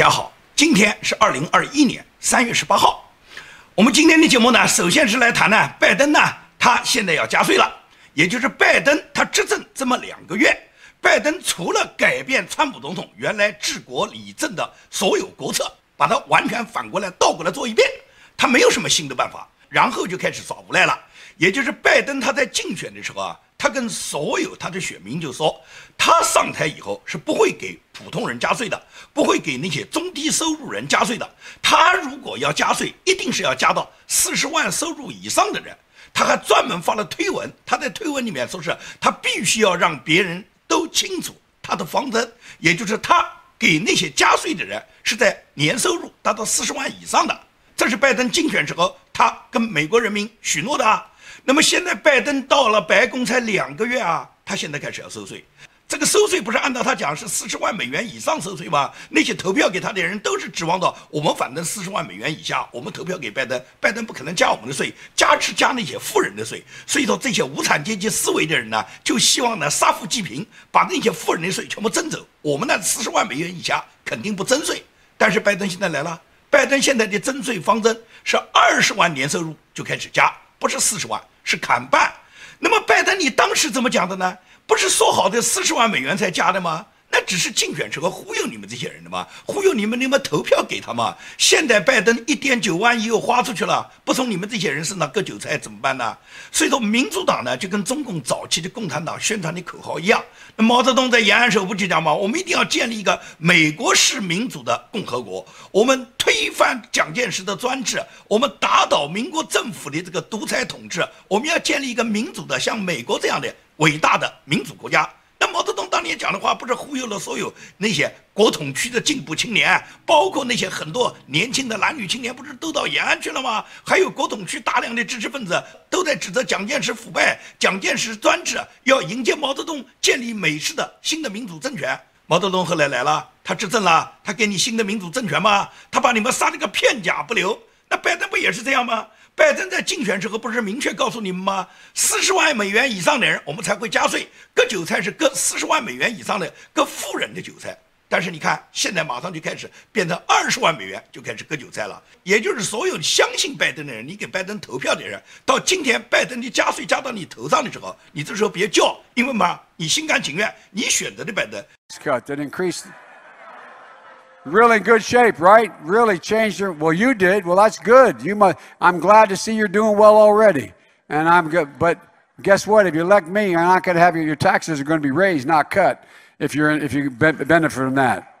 大家好，今天是二零二一年三月十八号。我们今天的节目呢，首先是来谈呢，拜登呢，他现在要加税了，也就是拜登他执政这么两个月，拜登除了改变川普总统原来治国理政的所有国策，把它完全反过来倒过来做一遍，他没有什么新的办法，然后就开始耍无赖了。也就是拜登他在竞选的时候啊。他跟所有他的选民就说，他上台以后是不会给普通人加税的，不会给那些中低收入人加税的。他如果要加税，一定是要加到四十万收入以上的人。他还专门发了推文，他在推文里面说是，他必须要让别人都清楚他的方针，也就是他给那些加税的人是在年收入达到四十万以上的。这是拜登竞选时候他跟美国人民许诺的。啊。那么现在拜登到了白宫才两个月啊，他现在开始要收税，这个收税不是按照他讲是四十万美元以上收税吗？那些投票给他的人都是指望到我们反正四十万美元以下，我们投票给拜登，拜登不可能加我们的税，加是加那些富人的税。所以说这些无产阶级思维的人呢，就希望呢杀富济贫，把那些富人的税全部征走，我们呢四十万美元以下肯定不征税。但是拜登现在来了，拜登现在的征税方针是二十万年收入就开始加，不是四十万。是砍半，那么拜登，你当时怎么讲的呢？不是说好的四十万美元才加的吗？那只是竞选时候忽悠你们这些人的嘛，忽悠你们，你们投票给他嘛。现在拜登一点九万亿又花出去了，不从你们这些人身上割韭菜怎么办呢？所以说，民主党呢就跟中共早期的共产党宣传的口号一样。那毛泽东在延安时候不就讲嘛，我们一定要建立一个美国式民主的共和国，我们推翻蒋介石的专制，我们打倒民国政府的这个独裁统治，我们要建立一个民主的像美国这样的伟大的民主国家。那毛泽东当年讲的话，不是忽悠了所有那些国统区的进步青年，包括那些很多年轻的男女青年，不是都到延安去了吗？还有国统区大量的知识分子都在指责蒋介石腐败、蒋介石专制，要迎接毛泽东建立美式的新的民主政权。毛泽东后来来了，他执政了，他给你新的民主政权吗？他把你们杀了个片甲不留。那拜登不也是这样吗？拜登在竞选时候不是明确告诉你们吗？四十万美元以上的人，我们才会加税。割韭菜是割四十万美元以上的割富人的韭菜。但是你看，现在马上就开始变成二十万美元就开始割韭菜了。也就是所有相信拜登的人，你给拜登投票的人，到今天拜登的加税加到你头上的时候，你这时候别叫，因为嘛，你心甘情愿，你选择的拜登。really good shape, right? Really changed your. Well, you did. Well, that's good. You must. I'm glad to see you're doing well already, and I'm good. But guess what? If you elect me, you're not going to have your, your taxes are going to be raised, not cut. If you're if you benefit from that.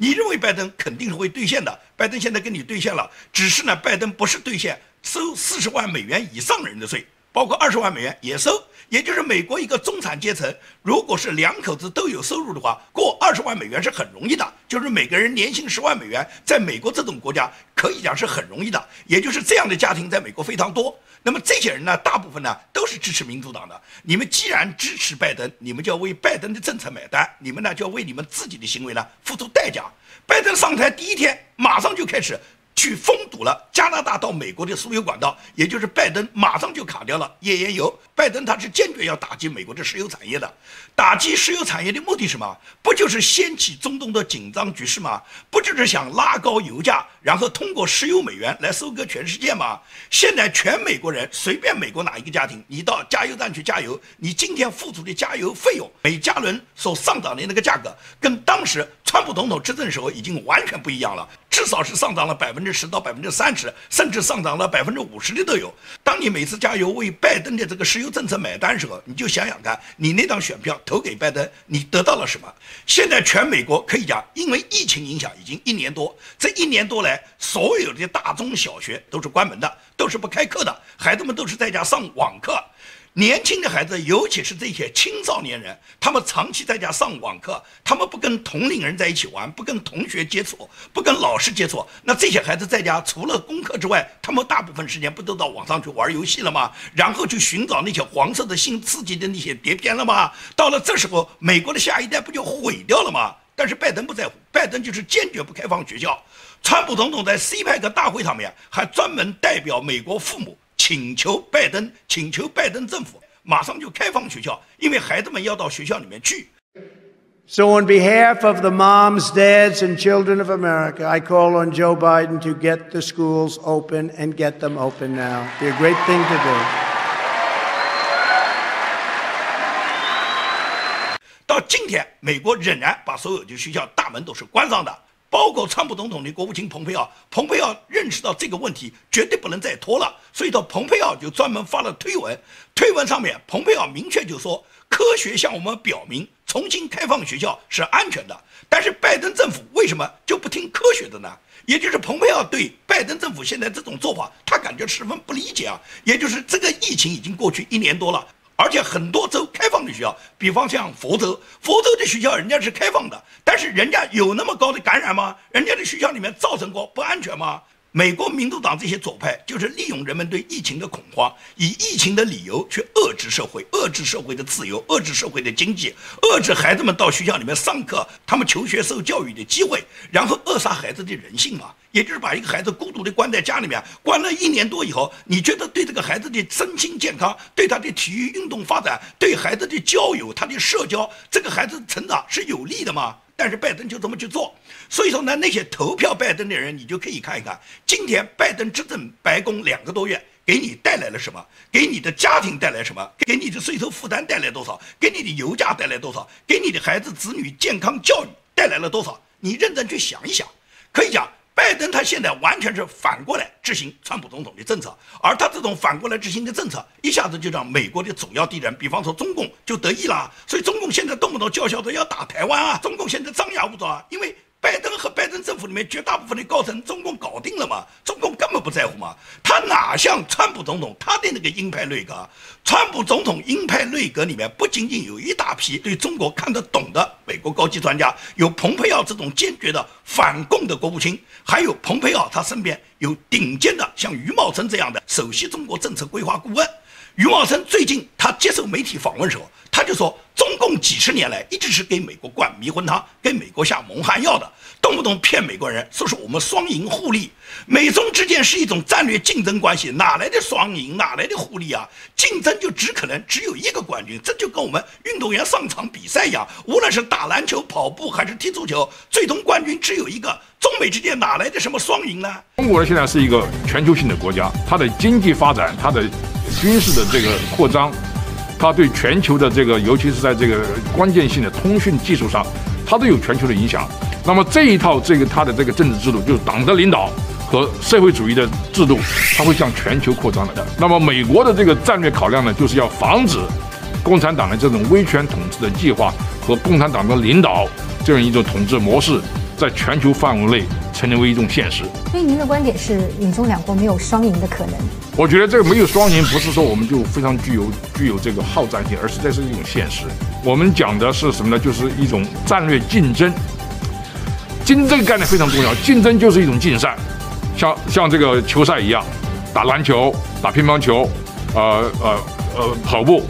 你认为拜登肯定是会兑现的，拜登现在跟你兑现了，只是呢，拜登不是兑现收四十万美元以上人的税， 包括二十万美元也收。也就是美国一个中产阶层，如果是两口子都有收入的话，过二十万美元是很容易的。就是每个人年薪十万美元，在美国这种国家可以讲是很容易的。也就是这样的家庭在美国非常多。那么这些人呢，大部分呢都是支持民主党的。你们既然支持拜登，你们就要为拜登的政策买单，你们呢就要为你们自己的行为呢付出代价。拜登上台第一天，马上就开始。去封堵了加拿大到美国的输油管道，也就是拜登马上就卡掉了页岩油。拜登他是坚决要打击美国的石油产业的，打击石油产业的目的是什么？不就是掀起中东的紧张局势吗？不就是想拉高油价，然后通过石油美元来收割全世界吗？现在全美国人随便美国哪一个家庭，你到加油站去加油，你今天付出的加油费用，每加仑所上涨的那个价格，跟当时川普总统执政时候已经完全不一样了。至少是上涨了百分之十到百分之三十，甚至上涨了百分之五十的都有。当你每次加油为拜登的这个石油政策买单时候，你就想想看，你那张选票投给拜登，你得到了什么？现在全美国可以讲，因为疫情影响已经一年多，这一年多来，所有的大中小学都是关门的，都是不开课的，孩子们都是在家上网课。年轻的孩子，尤其是这些青少年人，他们长期在家上网课，他们不跟同龄人在一起玩，不跟同学接触，不跟老师接触。那这些孩子在家除了功课之外，他们大部分时间不都到网上去玩游戏了吗？然后去寻找那些黄色的新刺激的那些碟片了吗？到了这时候，美国的下一代不就毁掉了吗？但是拜登不在乎，拜登就是坚决不开放学校。川普总统在 C 派克大会上面还专门代表美国父母。请求拜登，请求拜登政府马上就开放学校，因为孩子们要到学校里面去。So, on behalf of the moms, dads, and children of America, I call on Joe Biden to get the schools open and get them open now. Be a great thing to do. 到今天，美国仍然把所有的学校大门都是关上的。包括川普总统的国务卿蓬佩奥，蓬佩奥认识到这个问题绝对不能再拖了，所以到蓬佩奥就专门发了推文，推文上面蓬佩奥明确就说，科学向我们表明重新开放学校是安全的，但是拜登政府为什么就不听科学的呢？也就是蓬佩奥对拜登政府现在这种做法，他感觉十分不理解啊，也就是这个疫情已经过去一年多了。而且很多州开放的学校，比方像佛州，佛州的学校人家是开放的，但是人家有那么高的感染吗？人家的学校里面造成过不安全吗？美国民主党这些左派就是利用人们对疫情的恐慌，以疫情的理由去遏制社会，遏制社会的自由，遏制社会的经济，遏制孩子们到学校里面上课，他们求学受教育的机会，然后扼杀孩子的人性嘛。也就是把一个孩子孤独地关在家里面，关了一年多以后，你觉得对这个孩子的身心健康、对他的体育运动发展、对孩子的交友、他的社交，这个孩子成长是有利的吗？但是拜登就这么去做，所以说呢，那些投票拜登的人，你就可以看一看，今天拜登执政白宫两个多月，给你带来了什么？给你的家庭带来什么？给你的税收负担带来多少？给你的油价带来多少？给你的孩子子女健康教育带来了多少？你认真去想一想，可以讲。拜登他现在完全是反过来执行川普总统的政策，而他这种反过来执行的政策，一下子就让美国的主要敌人，比方说中共就得意了。所以中共现在动不动叫嚣着要打台湾啊，中共现在张牙舞爪啊，因为。拜登和拜登政府里面绝大部分的高层，中共搞定了嘛？中共根本不在乎嘛？他哪像川普总统他的那个鹰派内阁？川普总统鹰派内阁里面不仅仅有一大批对中国看得懂的美国高级专家，有蓬佩奥这种坚决的反共的国务卿，还有蓬佩奥他身边有顶尖的像余茂生这样的首席中国政策规划顾问。余茂生最近他接受媒体访问时候，他就说。中共几十年来一直是给美国灌迷魂汤，给美国下蒙汗药的，动不动骗美国人，说是我们双赢互利。美中之间是一种战略竞争关系，哪来的双赢，哪来的互利啊？竞争就只可能只有一个冠军，这就跟我们运动员上场比赛一样，无论是打篮球、跑步还是踢足球，最终冠军只有一个。中美之间哪来的什么双赢呢？中国呢现在是一个全球性的国家，它的经济发展，它的军事的这个扩张。它对全球的这个，尤其是在这个关键性的通讯技术上，它都有全球的影响。那么这一套这个它的这个政治制度，就是党的领导和社会主义的制度，它会向全球扩张的。那么美国的这个战略考量呢，就是要防止共产党的这种威权统治的计划和共产党的领导这样一种统治模式，在全球范围内成为一种现实。所以您的观点是，美中两国没有双赢的可能？我觉得这个没有双赢，不是说我们就非常具有具有这个好战性，而是这是一种现实。我们讲的是什么呢？就是一种战略竞争。竞争概念非常重要，竞争就是一种竞赛，像像这个球赛一样，打篮球、打乒乓球，呃呃呃跑步，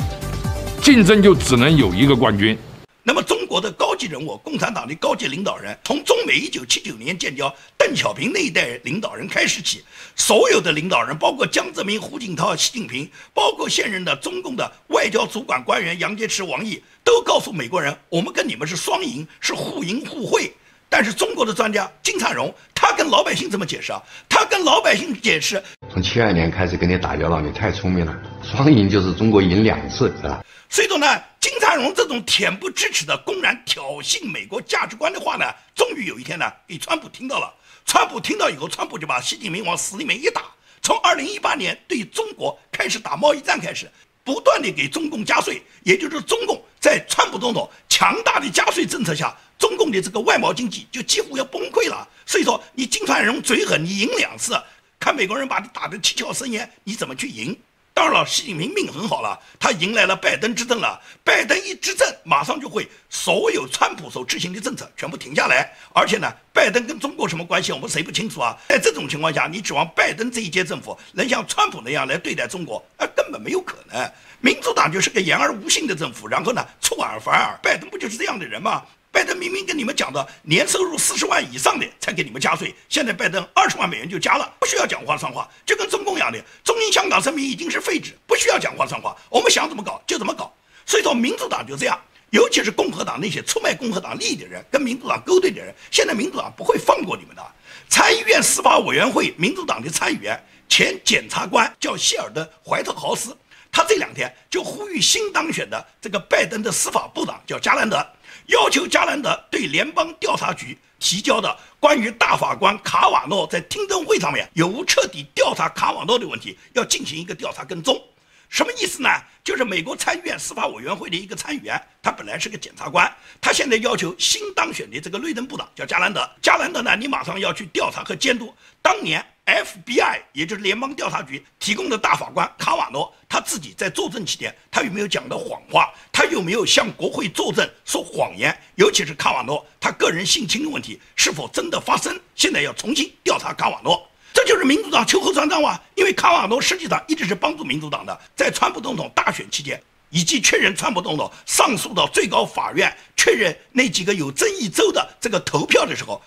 竞争就只能有一个冠军。那么，中国的高级人物，共产党的高级领导人，从中美一九七九年建交，邓小平那一代领导人开始起，所有的领导人，包括江泽民、胡锦涛、习近平，包括现任的中共的外交主管官员杨洁篪、王毅，都告诉美国人，我们跟你们是双赢，是互赢互惠。但是中国的专家金灿荣，他跟老百姓怎么解释啊？他跟老百姓解释，从七二年开始跟你打交道，你太聪明了，双赢就是中国赢两次，是吧？所以说呢，金灿荣这种恬不知耻的公然挑衅美国价值观的话呢，终于有一天呢，给川普听到了。川普听到以后，川普就把习近平往死里面一打。从二零一八年对中国开始打贸易战开始，不断的给中共加税，也就是中共在川普总统强大的加税政策下，中共的这个外贸经济就几乎要崩溃了。所以说，你金灿荣嘴狠，你赢两次，看美国人把你打得七窍生烟，你怎么去赢？当然了，习近平命很好了，他迎来了拜登执政了。拜登一执政，马上就会所有川普所执行的政策全部停下来。而且呢，拜登跟中国什么关系，我们谁不清楚啊？在这种情况下，你指望拜登这一届政府能像川普那样来对待中国，那根本没有可能。民主党就是个言而无信的政府，然后呢，出尔反尔。拜登不就是这样的人吗？拜登明明跟你们讲的，年收入四十万以上的才给你们加税，现在拜登二十万美元就加了，不需要讲话算话，就跟中共一样的，中英香港声明已经是废纸，不需要讲话算话，我们想怎么搞就怎么搞。所以说，民主党就这样，尤其是共和党那些出卖共和党利益的人，跟民主党勾兑的人，现在民主党不会放过你们的。参议院司法委员会民主党的参议员、前检察官叫谢尔登·怀特豪斯，他这两天就呼吁新当选的这个拜登的司法部长叫加兰德。要求加兰德对联邦调查局提交的关于大法官卡瓦诺在听证会上面有无彻底调查卡瓦诺的问题，要进行一个调查跟踪。什么意思呢？就是美国参议院司法委员会的一个参议员，他本来是个检察官，他现在要求新当选的这个内政部长叫加兰德。加兰德呢，你马上要去调查和监督当年 FBI，也就是联邦调查局提供的大法官卡瓦诺他自己在作证期间，他有没有讲的谎话，他有没有向国会作证说谎言，尤其是卡瓦诺他个人性侵的问题是否真的发生？现在要重新调查卡瓦诺。这就是民主党秋后算账啊！因为卡瓦诺实际上一直是帮助民主党的，在川普总统大选期间，以及确认川普总统上诉到最高法院确认那几个有争议州的这个投票的时候，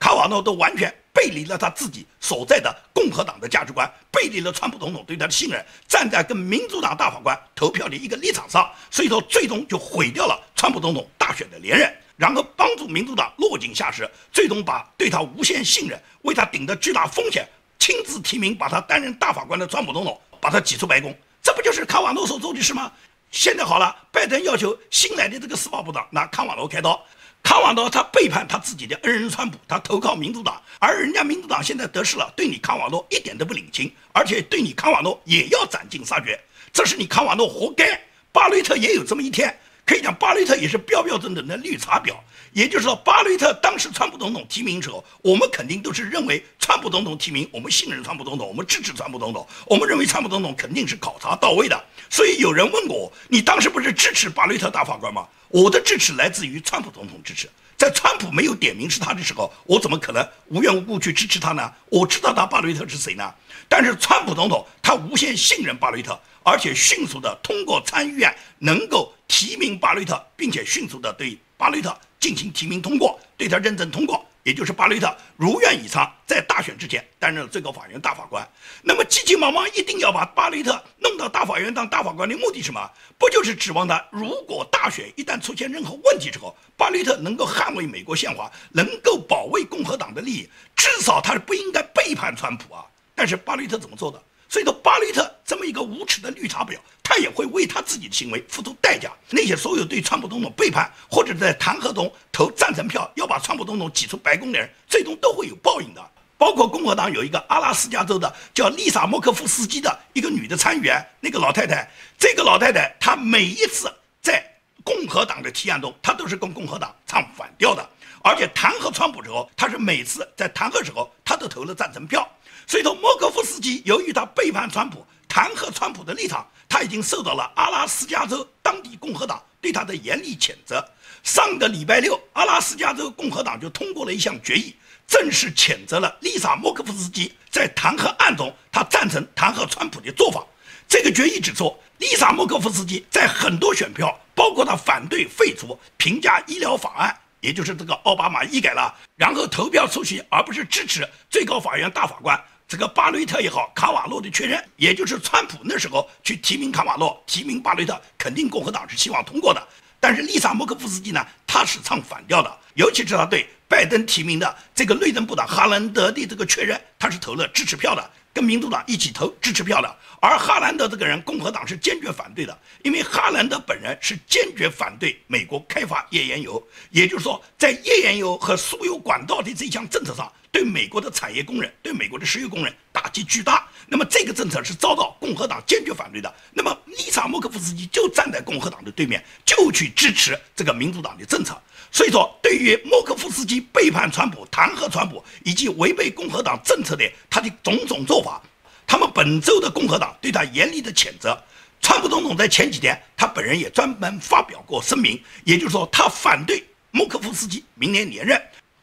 卡瓦诺都完全背离了他自己所在的共和党的价值观，背离了川普总统对他的信任，站在跟民主党大法官投票的一个立场上，所以说最终就毁掉了川普总统大选的连任。然后帮助民主党落井下石，最终把对他无限信任、为他顶着巨大风险、亲自提名把他担任大法官的川普总统，把他挤出白宫。这不就是卡瓦诺所做的事吗？现在好了，拜登要求新来的这个司法部长拿卡瓦诺开刀。卡瓦诺他背叛他自己的恩人川普，他投靠民主党，而人家民主党现在得势了，对你卡瓦诺一点都不领情，而且对你卡瓦诺也要斩尽杀绝。这是你卡瓦诺活该。巴雷特也有这么一天。可以讲，巴雷特也是标标准准的绿茶婊。也就是说，巴雷特当时川普总统提名的时候，我们肯定都是认为川普总统提名，我们信任川普总统，我们支持川普总统，我们认为川普总统肯定是考察到位的。所以有人问过我，你当时不是支持巴雷特大法官吗？我的支持来自于川普总统支持。在川普没有点名是他的时候，我怎么可能无缘无故去支持他呢？我知道他巴雷特是谁呢？但是川普总统他无限信任巴雷特，而且迅速的通过参议院能够提名巴雷特，并且迅速的对巴雷特进行提名通过，对他认证通过。也就是巴雷特如愿以偿，在大选之前担任了最高法院大法官。那么急急忙忙一定要把巴雷特弄到大法院当大法官的目的是什么？不就是指望他如果大选一旦出现任何问题之后，巴雷特能够捍卫美国宪法，能够保卫共和党的利益，至少他是不应该背叛川普啊。但是巴雷特怎么做的？所以说，巴雷特这么一个无耻的绿茶婊，他也会为他自己的行为付出代价。那些所有对川普总统背叛，或者在弹劾中投赞成票，要把川普总统挤出白宫的人，最终都会有报应的。包括共和党有一个阿拉斯加州的叫丽莎·莫克夫斯基的一个女的参议员，那个老太太，这个老太太她每一次在共和党的提案中，她都是跟共和党唱反调的，而且弹劾川普之后，她是每次在弹劾时候，她都投了赞成票。所以，莫科夫斯基由于他背叛川普、弹劾川普的立场，他已经受到了阿拉斯加州当地共和党对他的严厉谴责。上个礼拜六，阿拉斯加州共和党就通过了一项决议，正式谴责了丽莎·莫科夫斯基在弹劾案中他赞成弹劾川普的做法。这个决议指出，丽莎·莫科夫斯基在很多选票，包括他反对废除平价医疗法案。也就是这个奥巴马医改了，然后投票出席，而不是支持最高法院大法官这个巴雷特也好，卡瓦诺的确认。也就是川普那时候去提名卡瓦诺，提名巴雷特，肯定共和党是希望通过的。但是丽莎·莫克夫斯基呢，他是唱反调的，尤其是他对拜登提名的这个内政部长哈兰德的这个确认，他是投了支持票的。跟民主党一起投支持票的，而哈兰德这个人，共和党是坚决反对的，因为哈兰德本人是坚决反对美国开发页岩油，也就是说，在页岩油和输油管道的这项政策上，对美国的产业工人、对美国的石油工人打击巨大。那么这个政策是遭到共和党坚决反对的。那么丽莎·莫克夫斯基就站在共和党的对面，就去支持这个民主党的政策。所以说，对于莫克夫斯基背叛川普、弹劾川普以及违背共和党政策的他的种种做法，他们本周的共和党对他严厉的谴责。川普总统在前几天，他本人也专门发表过声明，也就是说，他反对莫克夫斯基明年连任。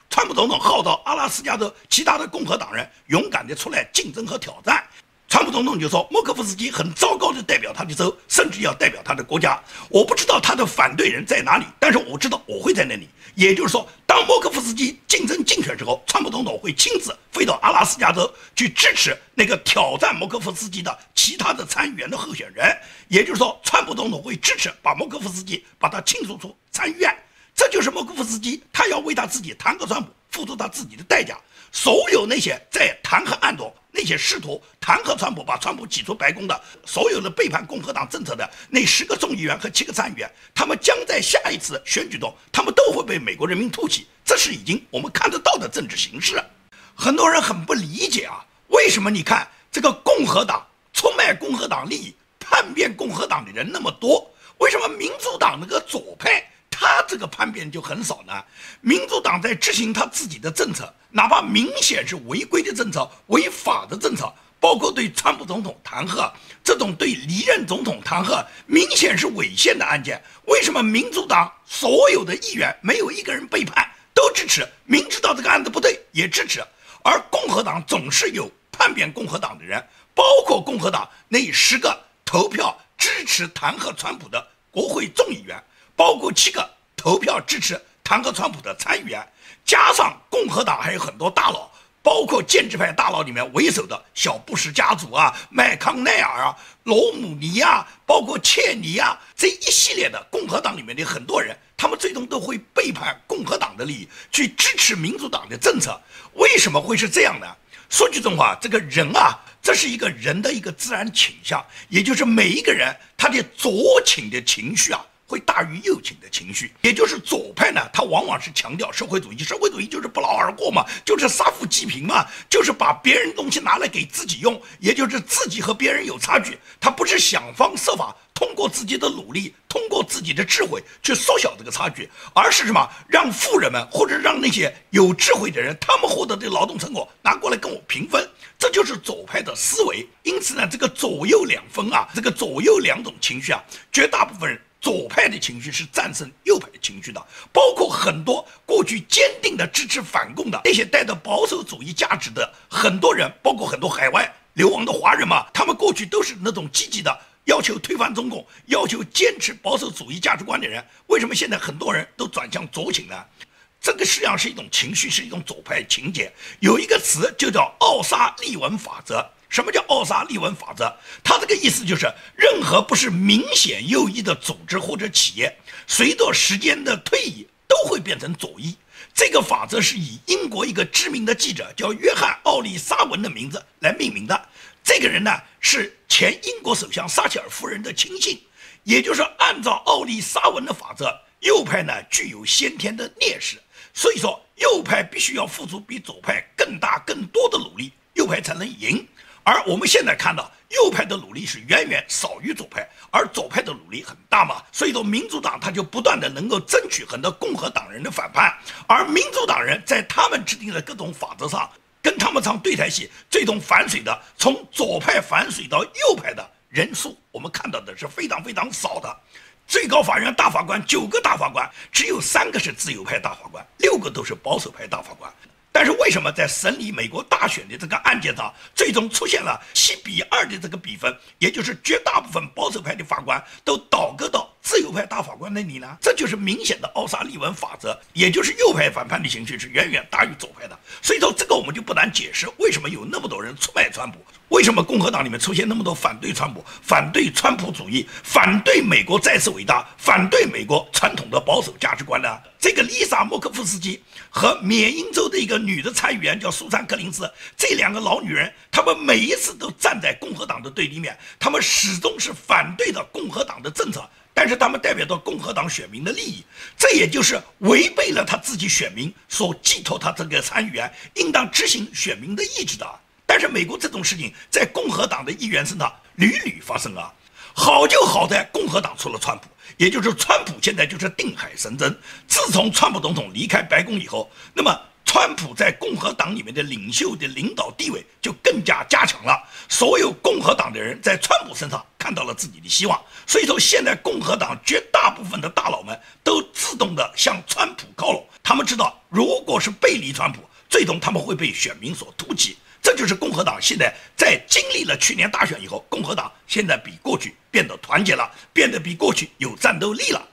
川普总统号召阿拉斯加州其他的共和党人勇敢地出来竞争和挑战。川普总统就说莫科夫斯基很糟糕的代表他的州，甚至要代表他的国家。我不知道他的反对人在哪里，但是我知道我会在那里。也就是说，当莫科夫斯基竞争竞选之后，川普总统会亲自飞到阿拉斯加州去支持那个挑战莫科夫斯基的其他的参议员的候选人。也就是说，川普总统会支持把莫科夫斯基把他清除出参议院。这就是莫科夫斯基，他要为他自己弹劾川普付出他自己的代价。所有那些在弹劾案中。那些试图弹劾川普、把川普挤出白宫的所有的背叛共和党政策的那十个众议员和七个参议员，他们将在下一次选举中，他们都会被美国人民唾弃。这是已经我们看得到的政治形势。很多人很不理解啊，为什么你看这个共和党出卖共和党利益、叛变共和党的人那么多？为什么民主党那个左派？他这个叛变就很少呢。民主党在执行他自己的政策，哪怕明显是违规的政策、违法的政策，包括对川普总统弹劾这种对离任总统弹劾明显是违宪的案件，为什么民主党所有的议员没有一个人背叛，都支持？明知道这个案子不对也支持，而共和党总是有叛变共和党的人，包括共和党那十个投票支持弹劾川普的国会众议员。包括七个投票支持弹劾川普的参议员，加上共和党还有很多大佬，包括建制派大佬里面为首的小布什家族啊、麦康奈尔啊、罗姆尼啊，包括切尼啊这一系列的共和党里面的很多人，他们最终都会背叛共和党的利益，去支持民主党的政策。为什么会是这样呢？说句真话，这个人啊，这是一个人的一个自然倾向，也就是每一个人他的左倾的情绪啊。会大于右倾的情绪，也就是左派呢，他往往是强调社会主义，社会主义就是不劳而获嘛，就是杀富济贫嘛，就是把别人东西拿来给自己用，也就是自己和别人有差距，他不是想方设法通过自己的努力，通过自己的智慧去缩小这个差距，而是什么让富人们或者让那些有智慧的人，他们获得的劳动成果拿过来跟我平分，这就是左派的思维。因此呢，这个左右两分啊，这个左右两种情绪啊，绝大部分人。左派的情绪是战胜右派的情绪的，包括很多过去坚定的支持反共的那些带着保守主义价值的很多人，包括很多海外流亡的华人嘛，他们过去都是那种积极的要求推翻中共、要求坚持保守主义价值观的人。为什么现在很多人都转向左倾呢？这个实际上是一种情绪，是一种左派情节。有一个词就叫奥沙利文法则。什么叫奥沙利文法则？它这个意思就是，任何不是明显右翼的组织或者企业，随着时间的推移，都会变成左翼。这个法则是以英国一个知名的记者叫约翰·奥利沙文的名字来命名的。这个人呢，是前英国首相撒切尔夫人的亲信。也就是按照奥利沙文的法则，右派呢具有先天的劣势，所以说右派必须要付出比左派更大更多的努力，右派才能赢。而我们现在看到，右派的努力是远远少于左派，而左派的努力很大嘛。所以说，民主党他就不断的能够争取很多共和党人的反叛，而民主党人在他们制定的各种法则上，跟他们唱对台戏，最终反水的，从左派反水到右派的人数，我们看到的是非常非常少的。最高法院大法官九个大法官，只有三个是自由派大法官，六个都是保守派大法官。但是为什么在审理美国大选的这个案件上，最终出现了七比二的这个比分，也就是绝大部分保守派的法官都倒戈到自由派大法官那里呢？这就是明显的奥沙利文法则，也就是右派反叛的情绪是远远大于左派的。所以说，这个我们就不难解释为什么有那么多人出卖川普。为什么共和党里面出现那么多反对川普、反对川普主义、反对美国再次伟大、反对美国传统的保守价值观呢？这个丽莎·莫科夫斯基和缅因州的一个女的参议员叫苏珊·克林斯，这两个老女人，她们每一次都站在共和党的对立面，她们始终是反对的共和党的政策，但是他们代表着共和党选民的利益，这也就是违背了他自己选民所寄托他这个参议员应当执行选民的意志的。但是美国这种事情在共和党的议员身上屡屡发生啊，好就好在共和党出了川普，也就是川普现在就是定海神针。自从川普总统离开白宫以后，那么川普在共和党里面的领袖的领导地位就更加加强了。所有共和党的人在川普身上看到了自己的希望，所以说现在共和党绝大部分的大佬们都自动的向川普靠拢。他们知道，如果是背离川普。最终他们会被选民所唾弃。这就是共和党现在在经历了去年大选以后，共和党现在比过去变得团结了，变得比过去有战斗力了。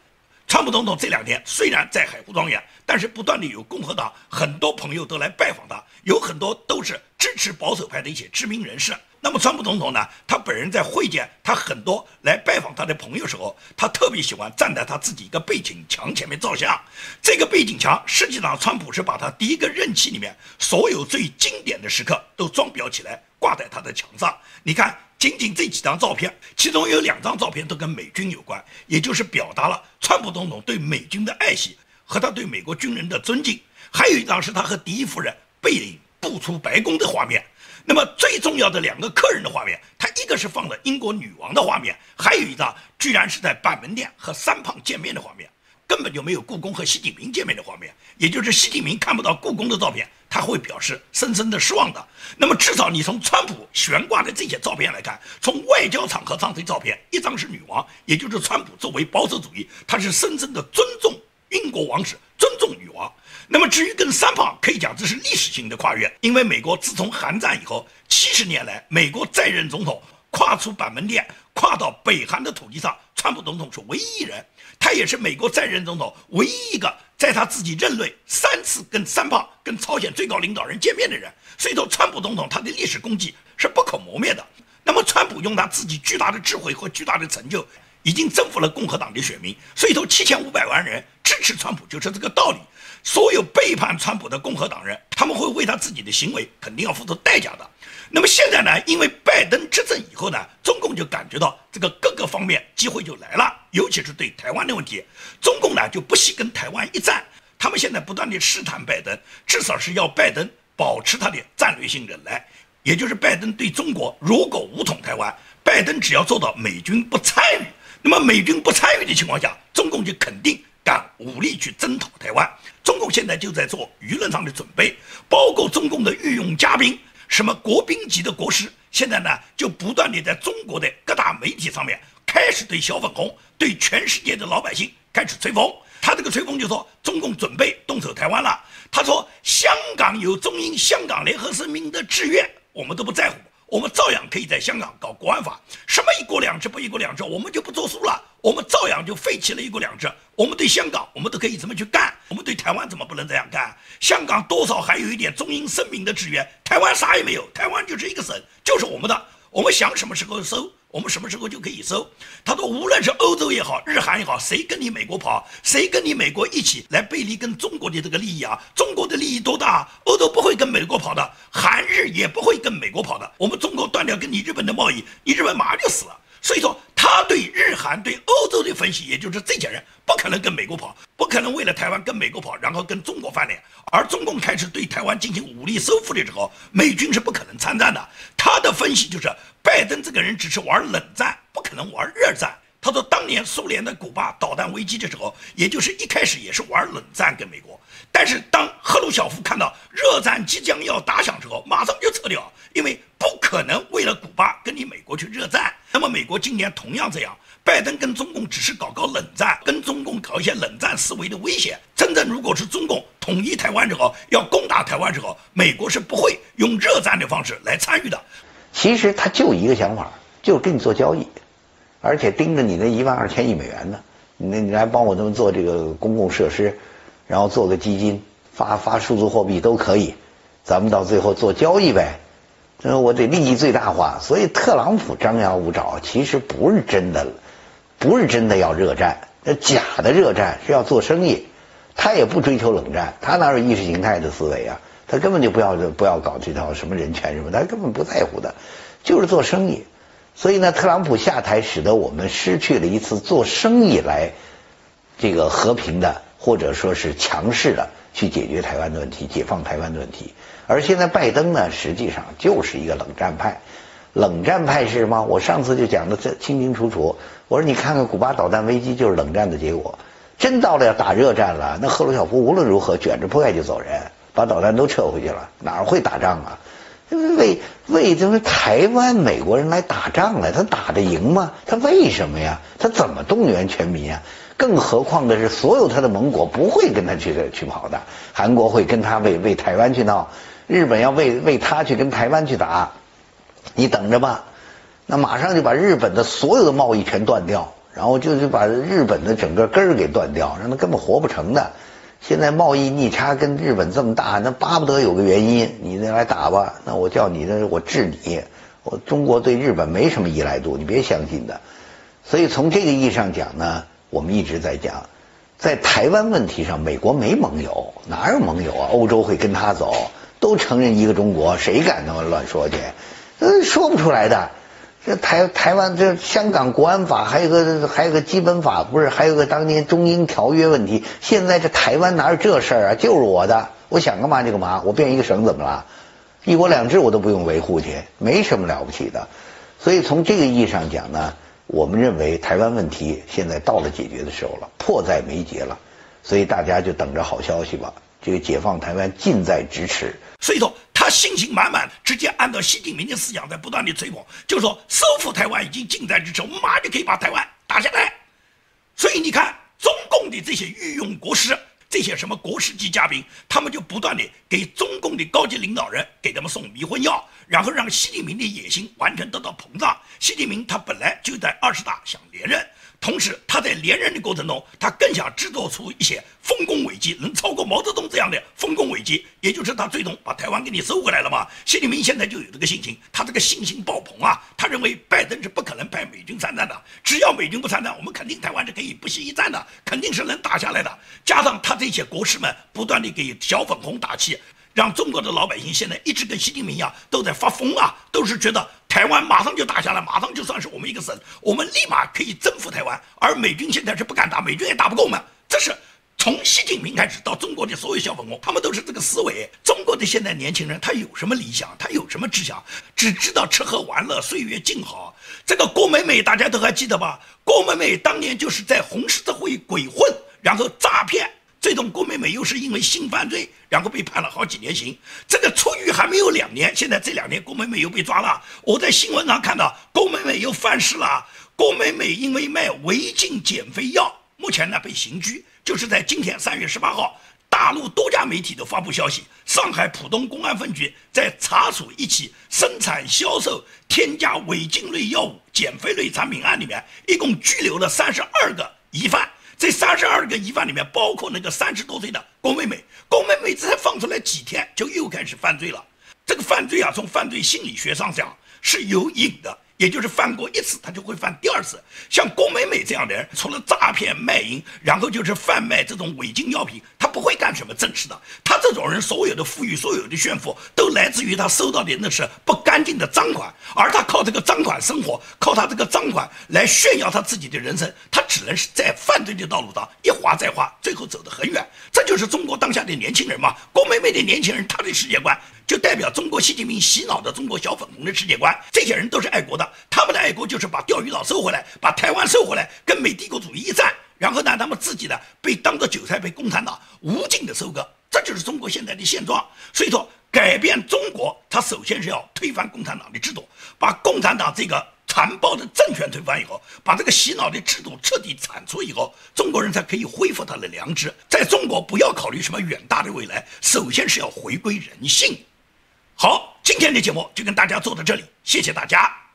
川普总统这两天虽然在海湖庄园，但是不断的有共和党很多朋友都来拜访他，有很多都是支持保守派的一些知名人士。那么川普总统呢，他本人在会见他很多来拜访他的朋友时候，他特别喜欢站在他自己一个背景墙前面照相。这个背景墙实际上，川普是把他第一个任期里面所有最经典的时刻都装裱起来挂在他的墙上。你看。仅仅这几张照片，其中有两张照片都跟美军有关，也就是表达了川普总统对美军的爱惜和他对美国军人的尊敬。还有一张是他和第一夫人贝林步出白宫的画面。那么最重要的两个客人的画面，他一个是放了英国女王的画面，还有一张居然是在板门店和三胖见面的画面。根本就没有故宫和习近平见面的画面，也就是习近平看不到故宫的照片，他会表示深深的失望的。那么至少你从川普悬挂的这些照片来看，从外交场合上的照片，一张是女王，也就是川普作为保守主义，他是深深的尊重英国王室，尊重女王。那么至于跟三胖，可以讲这是历史性的跨越，因为美国自从韩战以后，七十年来，美国在任总统跨出板门店，跨到北韩的土地上，川普总统是唯一一人。他也是美国在任总统唯一一个在他自己任内三次跟三胖、跟朝鲜最高领导人见面的人，所以说川普总统他的历史功绩是不可磨灭的。那么，川普用他自己巨大的智慧和巨大的成就，已经征服了共和党的选民，所以说七千五百万人支持川普就是这个道理。所有背叛川普的共和党人，他们会为他自己的行为肯定要付出代价的。那么现在呢？因为拜登执政以后呢，中共就感觉到这个各个方面机会就来了，尤其是对台湾的问题，中共呢就不惜跟台湾一战。他们现在不断地试探拜登，至少是要拜登保持他的战略性忍耐，也就是拜登对中国如果武统台湾，拜登只要做到美军不参与，那么美军不参与的情况下，中共就肯定敢武力去征讨台湾。中共现在就在做舆论上的准备，包括中共的御用嘉宾。什么国宾级的国师，现在呢就不断地在中国的各大媒体上面开始对小粉红、对全世界的老百姓开始吹风。他这个吹风就说中共准备动手台湾了。他说香港有中英香港联合声明的制约，我们都不在乎。我们照样可以在香港搞国安法，什么一国两制不一国两制，我们就不作数了。我们照样就废弃了一国两制。我们对香港，我们都可以这么去干。我们对台湾怎么不能这样干？香港多少还有一点中英声明的制约，台湾啥也没有，台湾就是一个省，就是我们的。我们想什么时候收，我们什么时候就可以收。他说，无论是欧洲也好，日韩也好，谁跟你美国跑，谁跟你美国一起来背离跟中国的这个利益啊？中国的利益多大？欧洲不会跟美国跑的，韩日也不会跟美国跑的。我们中国断掉跟你日本的贸易，你日本马上就死了。所以说，他对日韩、对欧洲的分析，也就是这些人不可能跟美国跑，不可能为了台湾跟美国跑，然后跟中国翻脸。而中共开始对台湾进行武力收复的时候，美军是不可能参战的。他的分析就是，拜登这个人只是玩冷战，不可能玩热战。他说，当年苏联的古巴导弹危机的时候，也就是一开始也是玩冷战跟美国。但是当赫鲁晓夫看到热战即将要打响之后，马上就撤掉，因为不可能为了古巴跟你美国去热战。那么美国今年同样这样，拜登跟中共只是搞搞冷战，跟中共搞一些冷战思维的威胁。真正如果是中共统一台湾之后，要攻打台湾之后，美国是不会用热战的方式来参与的。其实他就一个想法，就是跟你做交易。而且盯着你那一万二千亿美元呢，你你来帮我这么做这个公共设施，然后做个基金，发发数字货币都可以，咱们到最后做交易呗，那我得利益最大化。所以特朗普张牙舞爪，其实不是真的，不是真的要热战，那假的热战是要做生意，他也不追求冷战，他哪有意识形态的思维啊？他根本就不要不要搞这套什么人权什么，他根本不在乎的，就是做生意。所以呢，特朗普下台，使得我们失去了一次做生意来这个和平的，或者说是强势的去解决台湾的问题、解放台湾的问题。而现在拜登呢，实际上就是一个冷战派。冷战派是什么？我上次就讲的这清清楚楚。我说你看看古巴导弹危机就是冷战的结果。真到了要打热战了，那赫鲁晓夫无论如何卷着铺盖就走人，把导弹都撤回去了，哪会打仗啊？为为这么台湾美国人来打仗来，他打得赢吗？他为什么呀？他怎么动员全民啊？更何况的是，所有他的盟国不会跟他去去跑的。韩国会跟他为为台湾去闹，日本要为为他去跟台湾去打，你等着吧。那马上就把日本的所有的贸易全断掉，然后就就把日本的整个根儿给断掉，让他根本活不成的。现在贸易逆差跟日本这么大，那巴不得有个原因，你来打吧，那我叫你的，我治你。我中国对日本没什么依赖度，你别相信的。所以从这个意义上讲呢，我们一直在讲，在台湾问题上，美国没盟友，哪有盟友啊？欧洲会跟他走，都承认一个中国，谁敢那么乱说去？呃，说不出来的。这台台湾这香港国安法，还有个还有个基本法，不是还有个当年中英条约问题？现在这台湾哪有这事儿啊？就是我的，我想干嘛就干嘛，我变一个省怎么了？一国两制我都不用维护去，没什么了不起的。所以从这个意义上讲呢。我们认为台湾问题现在到了解决的时候了，迫在眉睫了，所以大家就等着好消息吧。这个解放台湾近在咫尺。所以说他信心满满，直接按照习近平的思想在不断的推广，就说收复台湾已经近在咫尺，我们马上就可以把台湾打下来。所以你看，中共的这些御用国师。这些什么国师级嘉宾，他们就不断的给中共的高级领导人给他们送迷魂药，然后让习近平的野心完全得到膨胀。习近平他本来就在二十大想连任。同时，他在连任的过程中，他更想制造出一些丰功伟绩，能超过毛泽东这样的丰功伟绩，也就是他最终把台湾给你收回来了嘛。习近平现在就有这个信心，他这个信心爆棚啊！他认为拜登是不可能派美军参战的，只要美军不参战，我们肯定台湾是可以不惜一战的，肯定是能打下来的。加上他这些国师们不断的给小粉红打气。让中国的老百姓现在一直跟习近平一样，都在发疯啊，都是觉得台湾马上就打下来，马上就算是我们一个省，我们立马可以征服台湾。而美军现在是不敢打，美军也打不过我们。这是从习近平开始到中国的所有小粉红，他们都是这个思维。中国的现在年轻人，他有什么理想？他有什么志向？只知道吃喝玩乐，岁月静好。这个郭美美大家都还记得吧？郭美美当年就是在红十字会鬼混，然后诈骗。郭美美又是因为性犯罪，然后被判了好几年刑。这个出狱还没有两年，现在这两年郭美美又被抓了。我在新闻上看到郭美美又犯事了。郭美美因为卖违禁减肥药，目前呢被刑拘。就是在今天三月十八号，大陆多家媒体都发布消息，上海浦东公安分局在查处一起生产销售添加违禁类药物、减肥类产品案里面，一共拘留了三十二个疑犯。这三十二个疑犯里面，包括那个三十多岁的郭美美。郭美美才放出来几天，就又开始犯罪了。这个犯罪啊，从犯罪心理学上讲是有瘾的。也就是犯过一次，他就会犯第二次。像郭美美这样的人，除了诈骗卖淫，然后就是贩卖这种违禁药品，他不会干什么正事的。他这种人所有的富裕、所有的炫富，都来自于他收到的那是不干净的赃款，而他靠这个赃款生活，靠他这个赃款来炫耀他自己的人生，他只能是在犯罪的道路上一滑再滑，最后走得很远。这就是中国当下的年轻人嘛。郭美美的年轻人，他的世界观。就代表中国习近平洗脑的中国小粉红的世界观，这些人都是爱国的，他们的爱国就是把钓鱼岛收回来，把台湾收回来，跟美帝国主义一战，然后呢，他们自己呢被当做韭菜被共产党无尽的收割，这就是中国现在的现状。所以说，改变中国，他首先是要推翻共产党的制度，把共产党这个。残暴的政权推翻以后，把这个洗脑的制度彻底铲除以后，中国人才可以恢复他的良知。在中国，不要考虑什么远大的未来，首先是要回归人性。好，今天的节目就跟大家做到这里，谢谢大家。